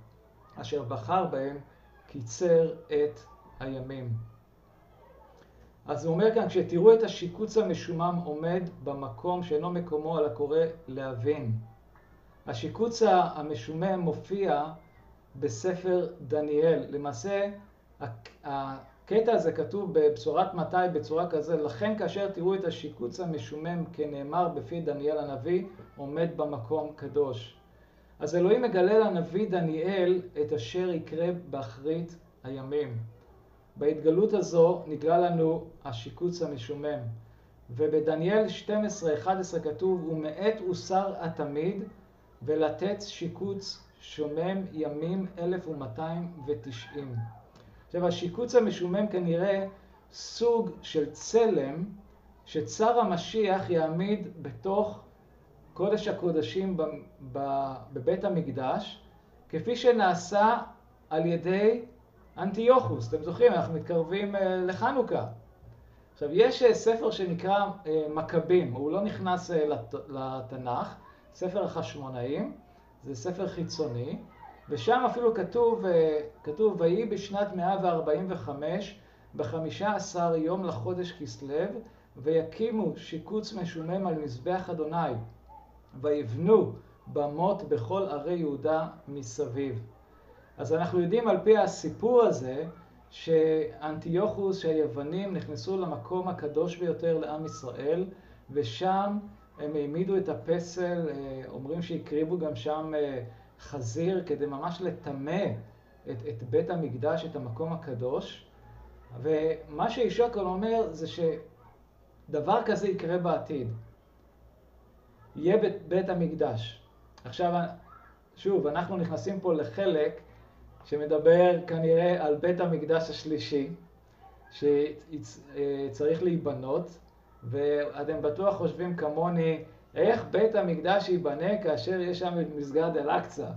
אשר בחר בהם, קיצר את הימים. אז הוא אומר כאן, כשתראו את השיקוץ המשומם עומד במקום שאינו מקומו על הקורא להבין. השיקוץ המשומם מופיע בספר דניאל. למעשה, הקטע הזה כתוב בבשורת מתי בצורה כזה, לכן כאשר תראו את השיקוץ המשומם כנאמר בפי דניאל הנביא, עומד במקום קדוש. אז אלוהים מגלה לנביא דניאל את אשר יקרה באחרית הימים. בהתגלות הזו נגלה לנו השיקוץ המשומם. ובדניאל 12-11 כתוב, ומעת הוסר התמיד, ולתת שיקוץ שומם ימים 1290. עכשיו השיקוץ המשומם כנראה סוג של צלם שצר המשיח יעמיד בתוך קודש הקודשים בבית המקדש, כפי שנעשה על ידי אנטיוכוס. אתם זוכרים, אנחנו מתקרבים אה, לחנוכה. עכשיו, יש אה, ספר שנקרא אה, מכבים, הוא לא נכנס לתנ"ך, ספר החשמונאים, זה ספר חיצוני, ושם אפילו כתוב, כתוב, ויהי בשנת 145, בחמישה עשר יום לחודש כסלו, ויקימו שיקוץ משומם על מזבח אדוני, ויבנו במות בכל ערי יהודה מסביב. אז אנחנו יודעים על פי הסיפור הזה, שאנטיוכוס, שהיוונים נכנסו למקום הקדוש ביותר לעם ישראל, ושם הם העמידו את הפסל, אה, אומרים שהקריבו גם שם אה, חזיר כדי ממש לטמא את, את בית המקדש, את המקום הקדוש. ומה שישוקל אומר זה שדבר כזה יקרה בעתיד. יהיה בית, בית המקדש. עכשיו, שוב, אנחנו נכנסים פה לחלק שמדבר כנראה על בית המקדש השלישי, שצריך להיבנות, ואתם בטוח חושבים כמוני, איך בית המקדש ייבנה כאשר יש שם את מסגד אל-אקצא?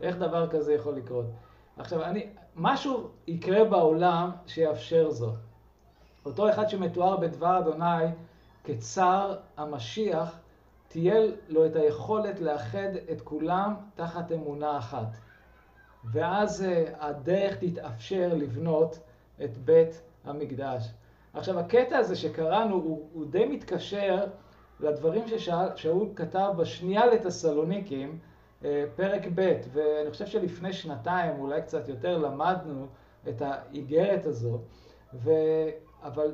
איך דבר כזה יכול לקרות? עכשיו, אני, משהו יקרה בעולם שיאפשר זאת. אותו אחד שמתואר בדבר אדוני כצר המשיח, תהיה לו את היכולת לאחד את כולם תחת אמונה אחת. ואז אה, הדרך תתאפשר לבנות את בית המקדש. עכשיו, הקטע הזה שקראנו הוא, הוא די מתקשר לדברים ששאול כתב בשנייה לתסלוניקים, אה, פרק ב', ואני חושב שלפני שנתיים, אולי קצת יותר, למדנו את האיגרת הזו, ו... אבל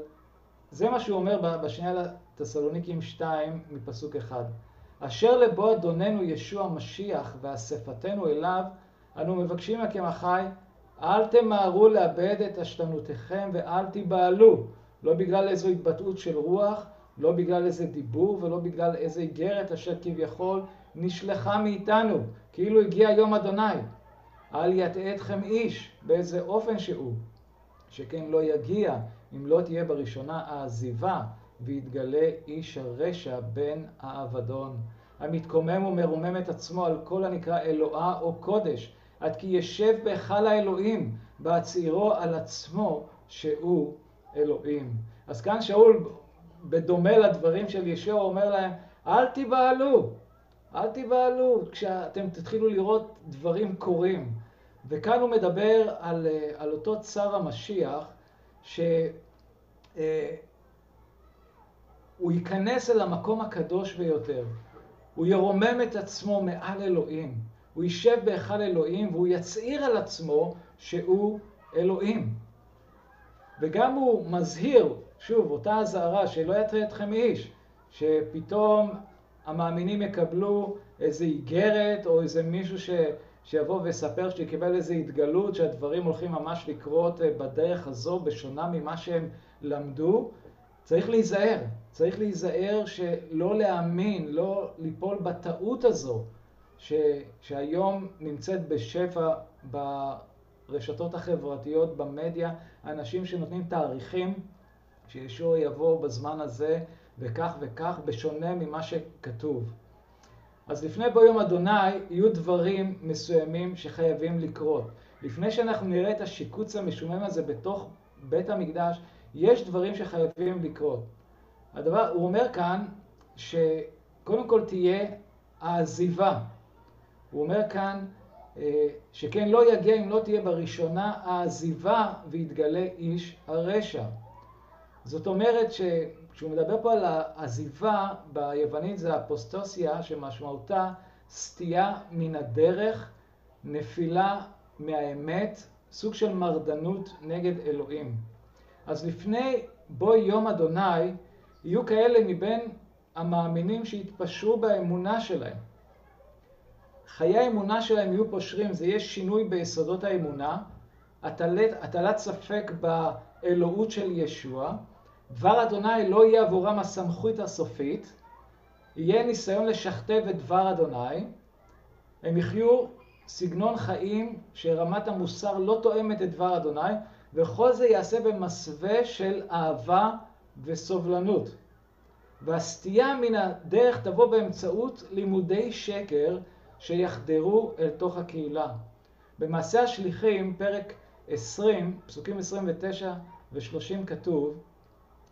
זה מה שהוא אומר בשנייה לתסלוניקים 2 מפסוק 1. אשר לבוא אדוננו ישוע משיח ואספתנו אליו, אנו מבקשים מכם אחי, אל תמהרו לאבד את עשתנותיכם ואל תיבהלו, לא בגלל איזו התבטאות של רוח, לא בגלל איזה דיבור ולא בגלל איזה איגרת אשר כביכול נשלחה מאיתנו, כאילו הגיע יום אדוני. אל יטעה אתכם איש באיזה אופן שהוא, שכן לא יגיע אם לא תהיה בראשונה העזיבה ויתגלה איש הרשע בן האבדון. המתקומם ומרומם את עצמו על כל הנקרא אלוהה או קודש, עד כי ישב בהיכל האלוהים, בהצהירו על עצמו שהוא אלוהים. אז כאן שאול, בדומה לדברים של ישוע, אומר להם, אל תיבהלו, אל תיבהלו כשאתם תתחילו לראות דברים קורים. וכאן הוא מדבר על, על אותו צר המשיח, שהוא אה, ייכנס אל המקום הקדוש ביותר. הוא ירומם את עצמו מעל אלוהים. הוא יישב בהיכל אלוהים והוא יצהיר על עצמו שהוא אלוהים. וגם הוא מזהיר, שוב, אותה אזהרה, שלא יטרה אתכם איש, שפתאום המאמינים יקבלו איזו איגרת או איזה מישהו ש... שיבוא ויספר שקיבל איזו התגלות, שהדברים הולכים ממש לקרות אה, בדרך הזו, בשונה ממה שהם למדו. צריך להיזהר, צריך להיזהר שלא להאמין, לא ליפול בטעות הזו, ש... שהיום נמצאת בשפע ברשתות החברתיות, במדיה, אנשים שנותנים תאריכים, שישוע יבוא בזמן הזה וכך וכך, בשונה ממה שכתוב. אז לפני בו יום אדוני יהיו דברים מסוימים שחייבים לקרות. לפני שאנחנו נראה את השיקוץ המשומם הזה בתוך בית המקדש, יש דברים שחייבים לקרות. הדבר, הוא אומר כאן שקודם כל תהיה העזיבה. הוא אומר כאן אה, שכן לא יגיע אם לא תהיה בראשונה העזיבה ויתגלה איש הרשע. זאת אומרת שכשהוא מדבר פה על העזיבה, ביוונית זה אפוסטוסיה, שמשמעותה סטייה מן הדרך, נפילה מהאמת, סוג של מרדנות נגד אלוהים. אז לפני בוא יום אדוני, יהיו כאלה מבין המאמינים שיתפשרו באמונה שלהם. חיי האמונה שלהם יהיו פושרים, זה יהיה שינוי ביסודות האמונה, הטלת, הטלת ספק באלוהות של ישוע, דבר אדוני לא יהיה עבורם הסמכות הסופית, יהיה ניסיון לשכתב את דבר אדוני, הם יחיו סגנון חיים שרמת המוסר לא תואמת את דבר אדוני, וכל זה ייעשה במסווה של אהבה וסובלנות. והסטייה מן הדרך תבוא באמצעות לימודי שקר שיחדרו אל תוך הקהילה. במעשה השליחים, פרק 20, פסוקים 29 ו-30 כתוב,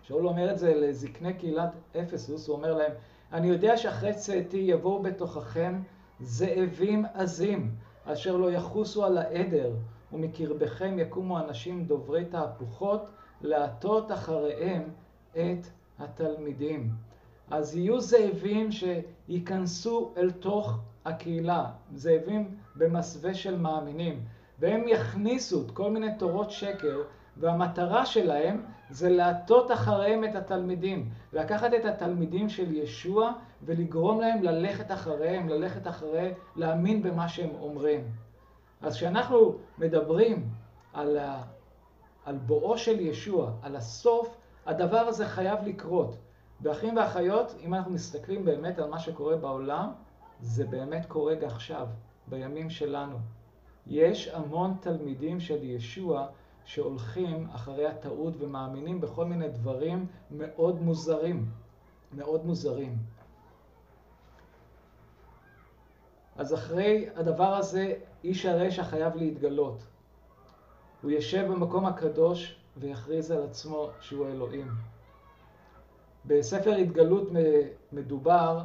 שאול אומר את זה לזקני קהילת אפסוס, הוא אומר להם, אני יודע שאחרי צאתי יבואו בתוככם זאבים עזים, אשר לא יחוסו על העדר, ומקרבכם יקומו אנשים דוברי תהפוכות, להטות אחריהם את התלמידים. אז יהיו זאבים שייכנסו אל תוך הקהילה, זאבים במסווה של מאמינים, והם יכניסו את כל מיני תורות שקר, והמטרה שלהם זה להטות אחריהם את התלמידים, לקחת את התלמידים של ישוע ולגרום להם ללכת אחריהם, ללכת אחרי, להאמין במה שהם אומרים. אז כשאנחנו מדברים על, ה, על בואו של ישוע, על הסוף, הדבר הזה חייב לקרות. ואחים ואחיות, אם אנחנו מסתכלים באמת על מה שקורה בעולם, זה באמת קורה עכשיו, בימים שלנו. יש המון תלמידים של ישוע שהולכים אחרי הטעות ומאמינים בכל מיני דברים מאוד מוזרים, מאוד מוזרים. אז אחרי הדבר הזה, איש הרשע חייב להתגלות. הוא יושב במקום הקדוש ויכריז על עצמו שהוא אלוהים. בספר התגלות מדובר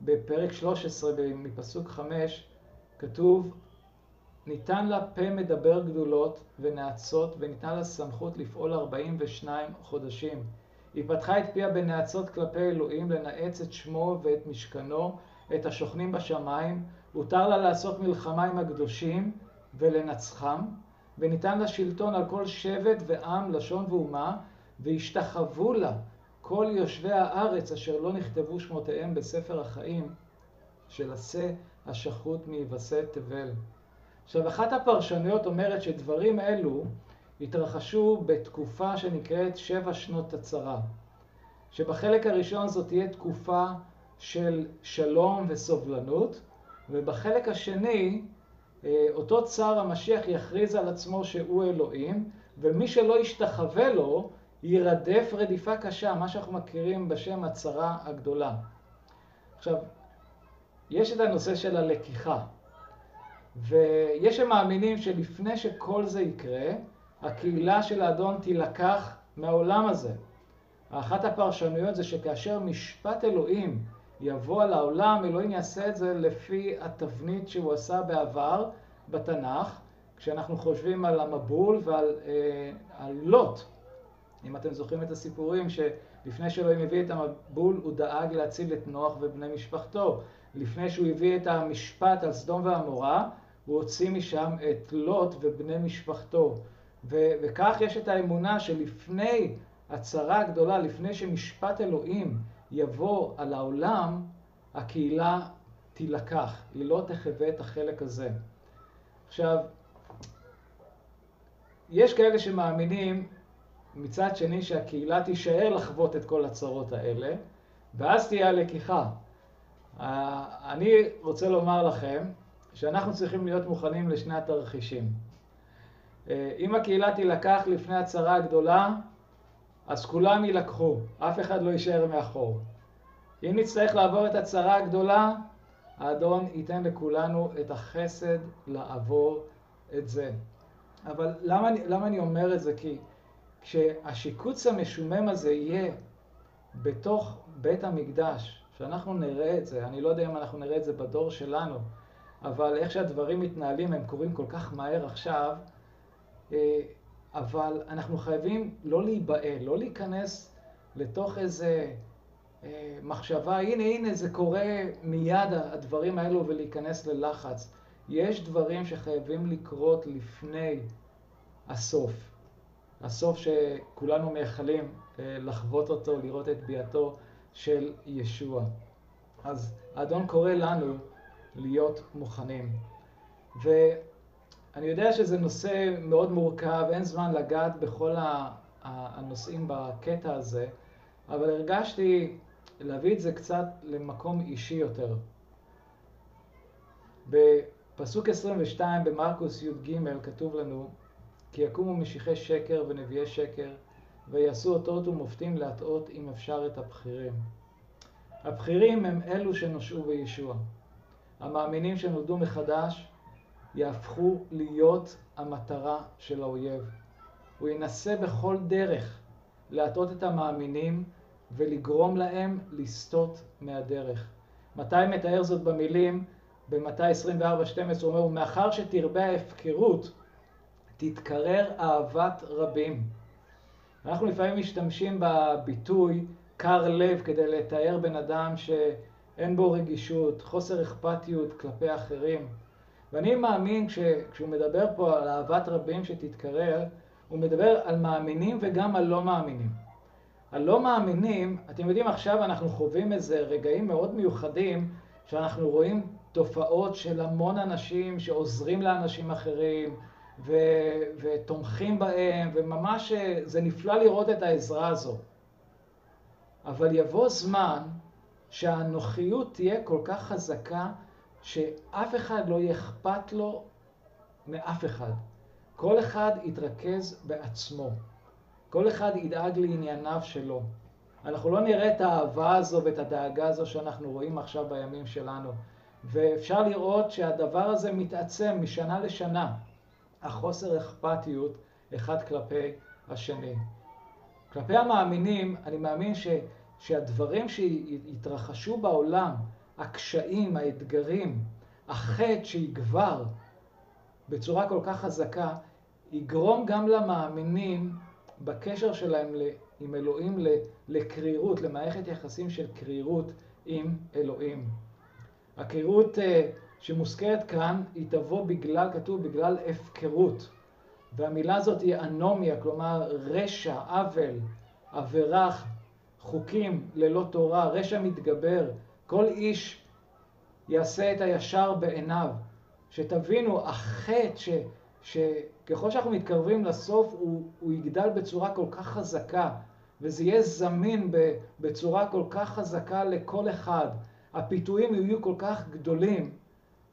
בפרק 13 מפסוק 5, כתוב ניתן לה פה מדבר גדולות ונאצות, וניתן לה סמכות לפעול 42 חודשים. היא פתחה את פיה בנאצות כלפי אלוהים, לנאץ את שמו ואת משכנו, את השוכנים בשמיים. הותר לה לעשות מלחמה עם הקדושים ולנצחם, וניתן לה שלטון על כל שבט ועם, לשון ואומה, והשתחוו לה כל יושבי הארץ אשר לא נכתבו שמותיהם בספר החיים של עשה השחוט מיבשי תבל. עכשיו, אחת הפרשנויות אומרת שדברים אלו התרחשו בתקופה שנקראת שבע שנות הצרה. שבחלק הראשון זאת תהיה תקופה של שלום וסובלנות, ובחלק השני, אה, אותו צר המשיח יכריז על עצמו שהוא אלוהים, ומי שלא ישתחווה לו, יירדף רדיפה קשה, מה שאנחנו מכירים בשם הצרה הגדולה. עכשיו, יש את הנושא של הלקיחה. ויש שמאמינים שלפני שכל זה יקרה, הקהילה של האדון תילקח מהעולם הזה. אחת הפרשנויות זה שכאשר משפט אלוהים יבוא על העולם, אלוהים יעשה את זה לפי התבנית שהוא עשה בעבר בתנ"ך, כשאנחנו חושבים על המבול ועל אה, לוט. אם אתם זוכרים את הסיפורים שלפני שאלוהים הביא את המבול, הוא דאג להציל את נוח ובני משפחתו. לפני שהוא הביא את המשפט על סדום ועמורה, הוא הוציא משם את לוט ובני משפחתו. ו- וכך יש את האמונה שלפני הצרה הגדולה, לפני שמשפט אלוהים יבוא על העולם, הקהילה תילקח, היא לא תחווה את החלק הזה. עכשיו, יש כאלה שמאמינים מצד שני שהקהילה תישאר לחוות את כל הצרות האלה, ואז תהיה הלקיחה. אני רוצה לומר לכם שאנחנו צריכים להיות מוכנים לשני התרחישים. אה, אם הקהילה תילקח לפני הצרה הגדולה, אז כולם יילקחו, אף אחד לא יישאר מאחור. אם נצטרך לעבור את הצרה הגדולה, האדון ייתן לכולנו את החסד לעבור את זה. אבל למה, למה אני אומר את זה? כי כשהשיקוץ המשומם הזה יהיה בתוך בית המקדש, שאנחנו נראה את זה, אני לא יודע אם אנחנו נראה את זה בדור שלנו, אבל איך שהדברים מתנהלים, הם קורים כל כך מהר עכשיו, אה, אבל אנחנו חייבים לא להיבהל, לא להיכנס לתוך איזה אה, מחשבה, הנה, הנה, זה קורה מיד הדברים האלו ולהיכנס ללחץ. יש דברים שחייבים לקרות לפני הסוף. הסוף שכולנו מייחלים אה, לחוות אותו, לראות את ביאתו של ישוע. אז האדון קורא לנו להיות מוכנים. ואני יודע שזה נושא מאוד מורכב, אין זמן לגעת בכל הנושאים בקטע הזה, אבל הרגשתי להביא את זה קצת למקום אישי יותר. בפסוק 22 במרקוס י"ג כתוב לנו, כי יקומו משיחי שקר ונביאי שקר, ויעשו אותות ומופתים להטעות אם אפשר את הבכירים. הבכירים הם אלו שנושעו בישוע. המאמינים שנולדו מחדש יהפכו להיות המטרה של האויב. הוא ינסה בכל דרך להטעות את המאמינים ולגרום להם לסטות מהדרך. מתי מתאר זאת במילים? במתי 24-12 הוא אומר, ומאחר שתרבה ההפקרות, תתקרר אהבת רבים. אנחנו לפעמים משתמשים בביטוי קר לב כדי לתאר בן אדם שאין בו רגישות, חוסר אכפתיות כלפי אחרים. ואני מאמין כשהוא מדבר פה על אהבת רבים שתתקרר, הוא מדבר על מאמינים וגם על לא מאמינים. הלא מאמינים, אתם יודעים עכשיו אנחנו חווים איזה רגעים מאוד מיוחדים שאנחנו רואים תופעות של המון אנשים שעוזרים לאנשים אחרים ו- ותומכים בהם וממש זה נפלא לראות את העזרה הזו. אבל יבוא זמן שהנוחיות תהיה כל כך חזקה שאף אחד לא יהיה אכפת לו מאף אחד. כל אחד יתרכז בעצמו. כל אחד ידאג לענייניו שלו. אנחנו לא נראה את האהבה הזו ואת הדאגה הזו שאנחנו רואים עכשיו בימים שלנו. ואפשר לראות שהדבר הזה מתעצם משנה לשנה, החוסר אכפתיות אחד כלפי השני. כלפי המאמינים, אני מאמין ש, שהדברים שהתרחשו בעולם, הקשיים, האתגרים, החטא שיגבר בצורה כל כך חזקה, יגרום גם למאמינים בקשר שלהם עם אלוהים לקרירות, למערכת יחסים של קרירות עם אלוהים. הקרירות אה, שמוזכרת כאן, היא תבוא בגלל, כתוב, בגלל הפקרות. והמילה הזאת היא אנומיה, כלומר רשע, עוול, עבירה, חוקים ללא תורה, רשע מתגבר. כל איש יעשה את הישר בעיניו. שתבינו, החטא ש, שככל שאנחנו מתקרבים לסוף, הוא, הוא יגדל בצורה כל כך חזקה, וזה יהיה זמין בצורה כל כך חזקה לכל אחד. הפיתויים יהיו כל כך גדולים,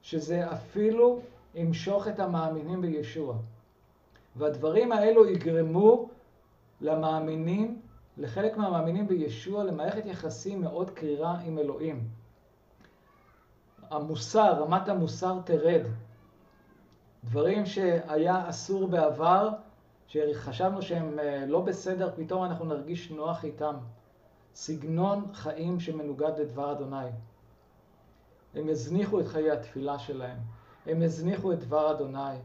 שזה אפילו ימשוך את המאמינים בישוע. והדברים האלו יגרמו למאמינים, לחלק מהמאמינים בישוע, למערכת יחסים מאוד קרירה עם אלוהים. המוסר, רמת המוסר תרד. דברים שהיה אסור בעבר, שחשבנו שהם אה, לא בסדר, פתאום אנחנו נרגיש נוח איתם. סגנון חיים שמנוגד לדבר אדוני. הם יזניחו את חיי התפילה שלהם, הם יזניחו את דבר אדוני,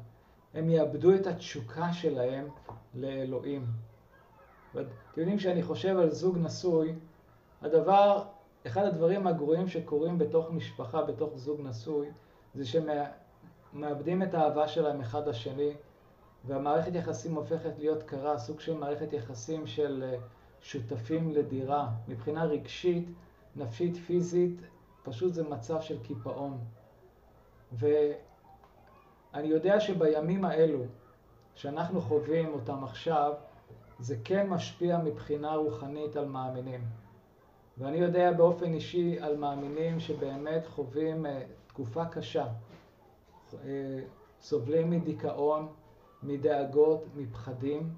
הם יאבדו את התשוקה שלהם לאלוהים. אתם יודעים, כשאני חושב על זוג נשוי, הדבר, אחד הדברים הגרועים שקורים בתוך משפחה, בתוך זוג נשוי, זה שמאבדים את האהבה שלהם אחד לשני, והמערכת יחסים הופכת להיות קרה, סוג של מערכת יחסים של אה, שותפים לדירה. מבחינה רגשית, נפשית, פיזית, פשוט זה מצב של קיפאון. ואני יודע שבימים האלו, שאנחנו חווים אותם עכשיו, זה כן משפיע מבחינה רוחנית על מאמינים. ואני יודע באופן אישי על מאמינים שבאמת חווים uh, תקופה קשה, uh, סובלים מדיכאון, מדאגות, מפחדים,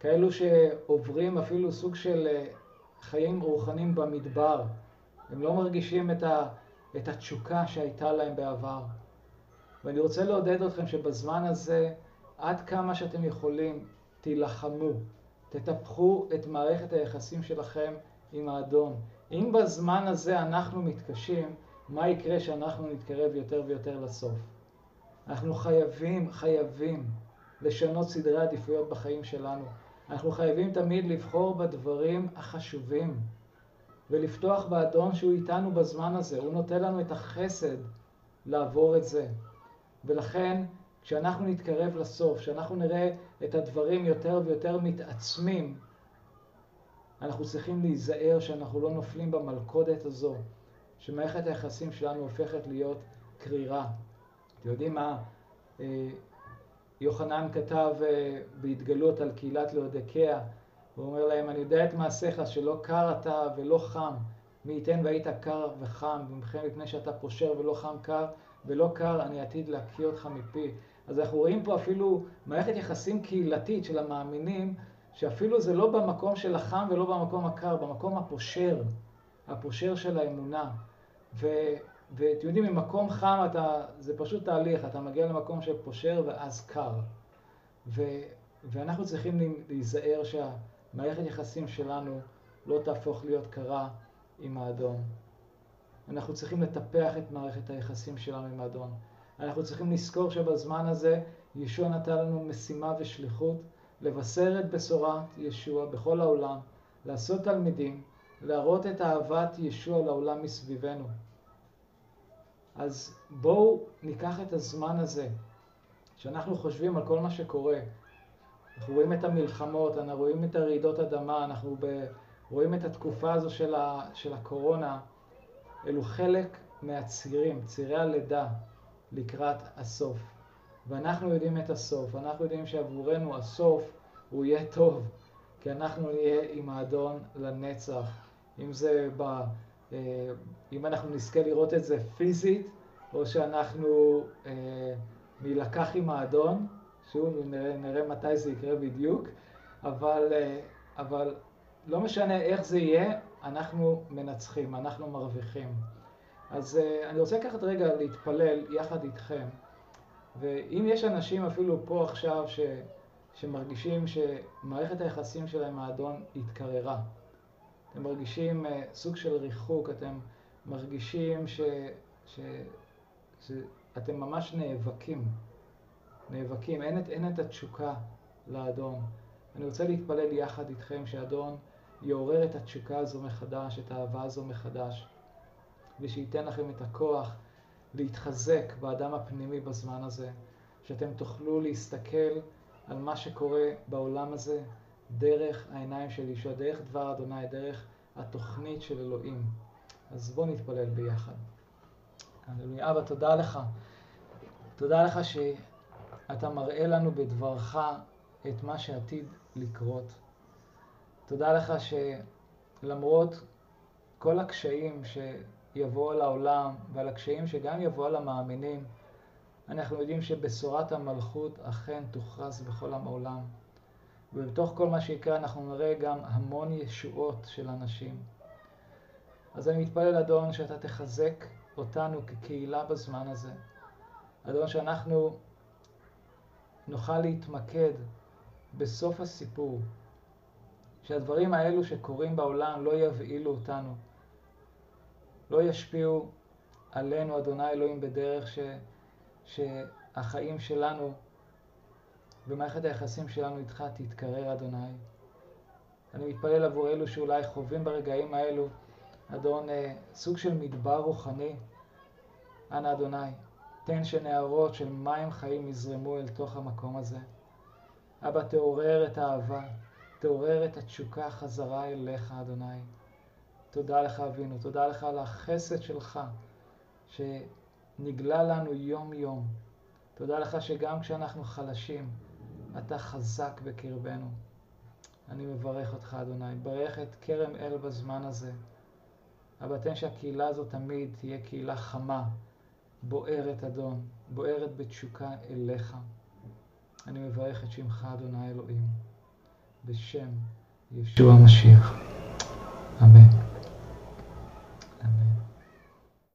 כאלו שעוברים אפילו סוג של uh, חיים רוחניים במדבר, הם לא מרגישים את, ה, את התשוקה שהייתה להם בעבר. ואני רוצה לעודד אתכם שבזמן הזה, עד כמה שאתם יכולים, תילחמו, תטפחו את מערכת היחסים שלכם עם האדון. אם בזמן הזה אנחנו מתקשים, מה יקרה שאנחנו נתקרב יותר ויותר לסוף? אנחנו חייבים, חייבים לשנות סדרי עדיפויות בחיים שלנו. אנחנו חייבים תמיד לבחור בדברים החשובים. ולפתוח באדון שהוא איתנו בזמן הזה. הוא נותן לנו את החסד לעבור את זה. ולכן, כשאנחנו נתקרב לסוף, כשאנחנו נראה את הדברים יותר ויותר מתעצמים, אנחנו צריכים להיזהר שאנחנו לא נופלים במלכודת הזו, שמערכת היחסים שלנו הופכת להיות קרירה. אתם יודעים מה? אה, יוחנן כתב בהתגלות על קהילת לאודיקאה, הוא אומר להם, אני יודע את מעשיך שלא קר אתה ולא חם, מי ייתן והיית קר וחם, ומכן מפני שאתה פושר ולא חם קר ולא קר, אני עתיד להקיא אותך מפי. אז אנחנו רואים פה אפילו מערכת יחסים קהילתית של המאמינים, שאפילו זה לא במקום של החם ולא במקום הקר, במקום הפושר, הפושר של האמונה. ו, ואתם יודעים, ממקום חם אתה, זה פשוט תהליך, אתה מגיע למקום של פושר ואז קר. ו, ואנחנו צריכים להיזהר שהמערכת יחסים שלנו לא תהפוך להיות קרה עם האדון. אנחנו צריכים לטפח את מערכת היחסים שלנו עם האדון. אנחנו צריכים לזכור שבזמן הזה ישוע נתן לנו משימה ושליחות לבשר את בשורת ישוע בכל העולם, לעשות תלמידים, להראות את אהבת ישוע לעולם מסביבנו. אז בואו ניקח את הזמן הזה, שאנחנו חושבים על כל מה שקורה. אנחנו רואים את המלחמות, אנחנו רואים את הרעידות אדמה, אנחנו ב... רואים את התקופה הזו של, ה... של הקורונה. אלו חלק מהצירים, צירי הלידה לקראת הסוף. ואנחנו יודעים את הסוף, אנחנו יודעים שעבורנו הסוף הוא יהיה טוב, כי אנחנו נהיה עם האדון לנצח. אם זה ב... אה, אם אנחנו נזכה לראות את זה פיזית, או שאנחנו אה, נילקח עם האדון, שוב, נראה, נראה מתי זה יקרה בדיוק, אבל, אה, אבל לא משנה איך זה יהיה, אנחנו מנצחים, אנחנו מרוויחים. אז uh, אני רוצה לקחת רגע להתפלל יחד איתכם, ואם יש אנשים אפילו פה עכשיו ש, שמרגישים שמערכת היחסים שלהם האדון התקררה, אתם מרגישים uh, סוג של ריחוק, אתם מרגישים ש, ש, שאתם ממש נאבקים, נאבקים, אין את, אין את התשוקה לאדון. אני רוצה להתפלל יחד איתכם שהאדון יעורר את התשוקה הזו מחדש, את האהבה הזו מחדש, ושייתן לכם את הכוח להתחזק באדם הפנימי בזמן הזה, שאתם תוכלו להסתכל על מה שקורה בעולם הזה דרך העיניים של ישוע, דרך דבר אדוני, דרך התוכנית של אלוהים. אז בואו נתפלל ביחד. הללויה. אבא, תודה לך. תודה לך שאתה מראה לנו בדברך את מה שעתיד לקרות. תודה לך שלמרות כל הקשיים שיבואו על העולם ועל הקשיים שגם יבואו על המאמינים, אנחנו יודעים שבשורת המלכות אכן תוכרז בכל העולם. ובתוך כל מה שיקרה אנחנו נראה גם המון ישועות של אנשים. אז אני מתפלל, אדון, שאתה תחזק אותנו כקהילה בזמן הזה. אדון, שאנחנו נוכל להתמקד בסוף הסיפור, שהדברים האלו שקורים בעולם לא יבהילו אותנו, לא ישפיעו עלינו, אדוני אלוהים, בדרך ש, שהחיים שלנו ומערכת היחסים שלנו איתך תתקרר, אדוני. אני מתפלל עבור אלו שאולי חווים ברגעים האלו, אדון, אה, סוג של מדבר רוחני. אנא, אדוני, תן שנהרות של מים חיים יזרמו אל תוך המקום הזה. אבא, תעורר את האהבה, תעורר את התשוקה חזרה אליך, אדוני. תודה לך, אבינו, תודה לך על החסד שלך, שנגלה לנו יום-יום. תודה לך שגם כשאנחנו חלשים, אתה חזק בקרבנו. אני מברך אותך, אדוני. ברך את כרם אל בזמן הזה. אבל תן שהקהילה הזאת תמיד תהיה קהילה חמה, בוערת אדון, בוערת בתשוקה אליך. אני מברך את שמך, אדוני אלוהים, בשם ישוע המשיח. אמן.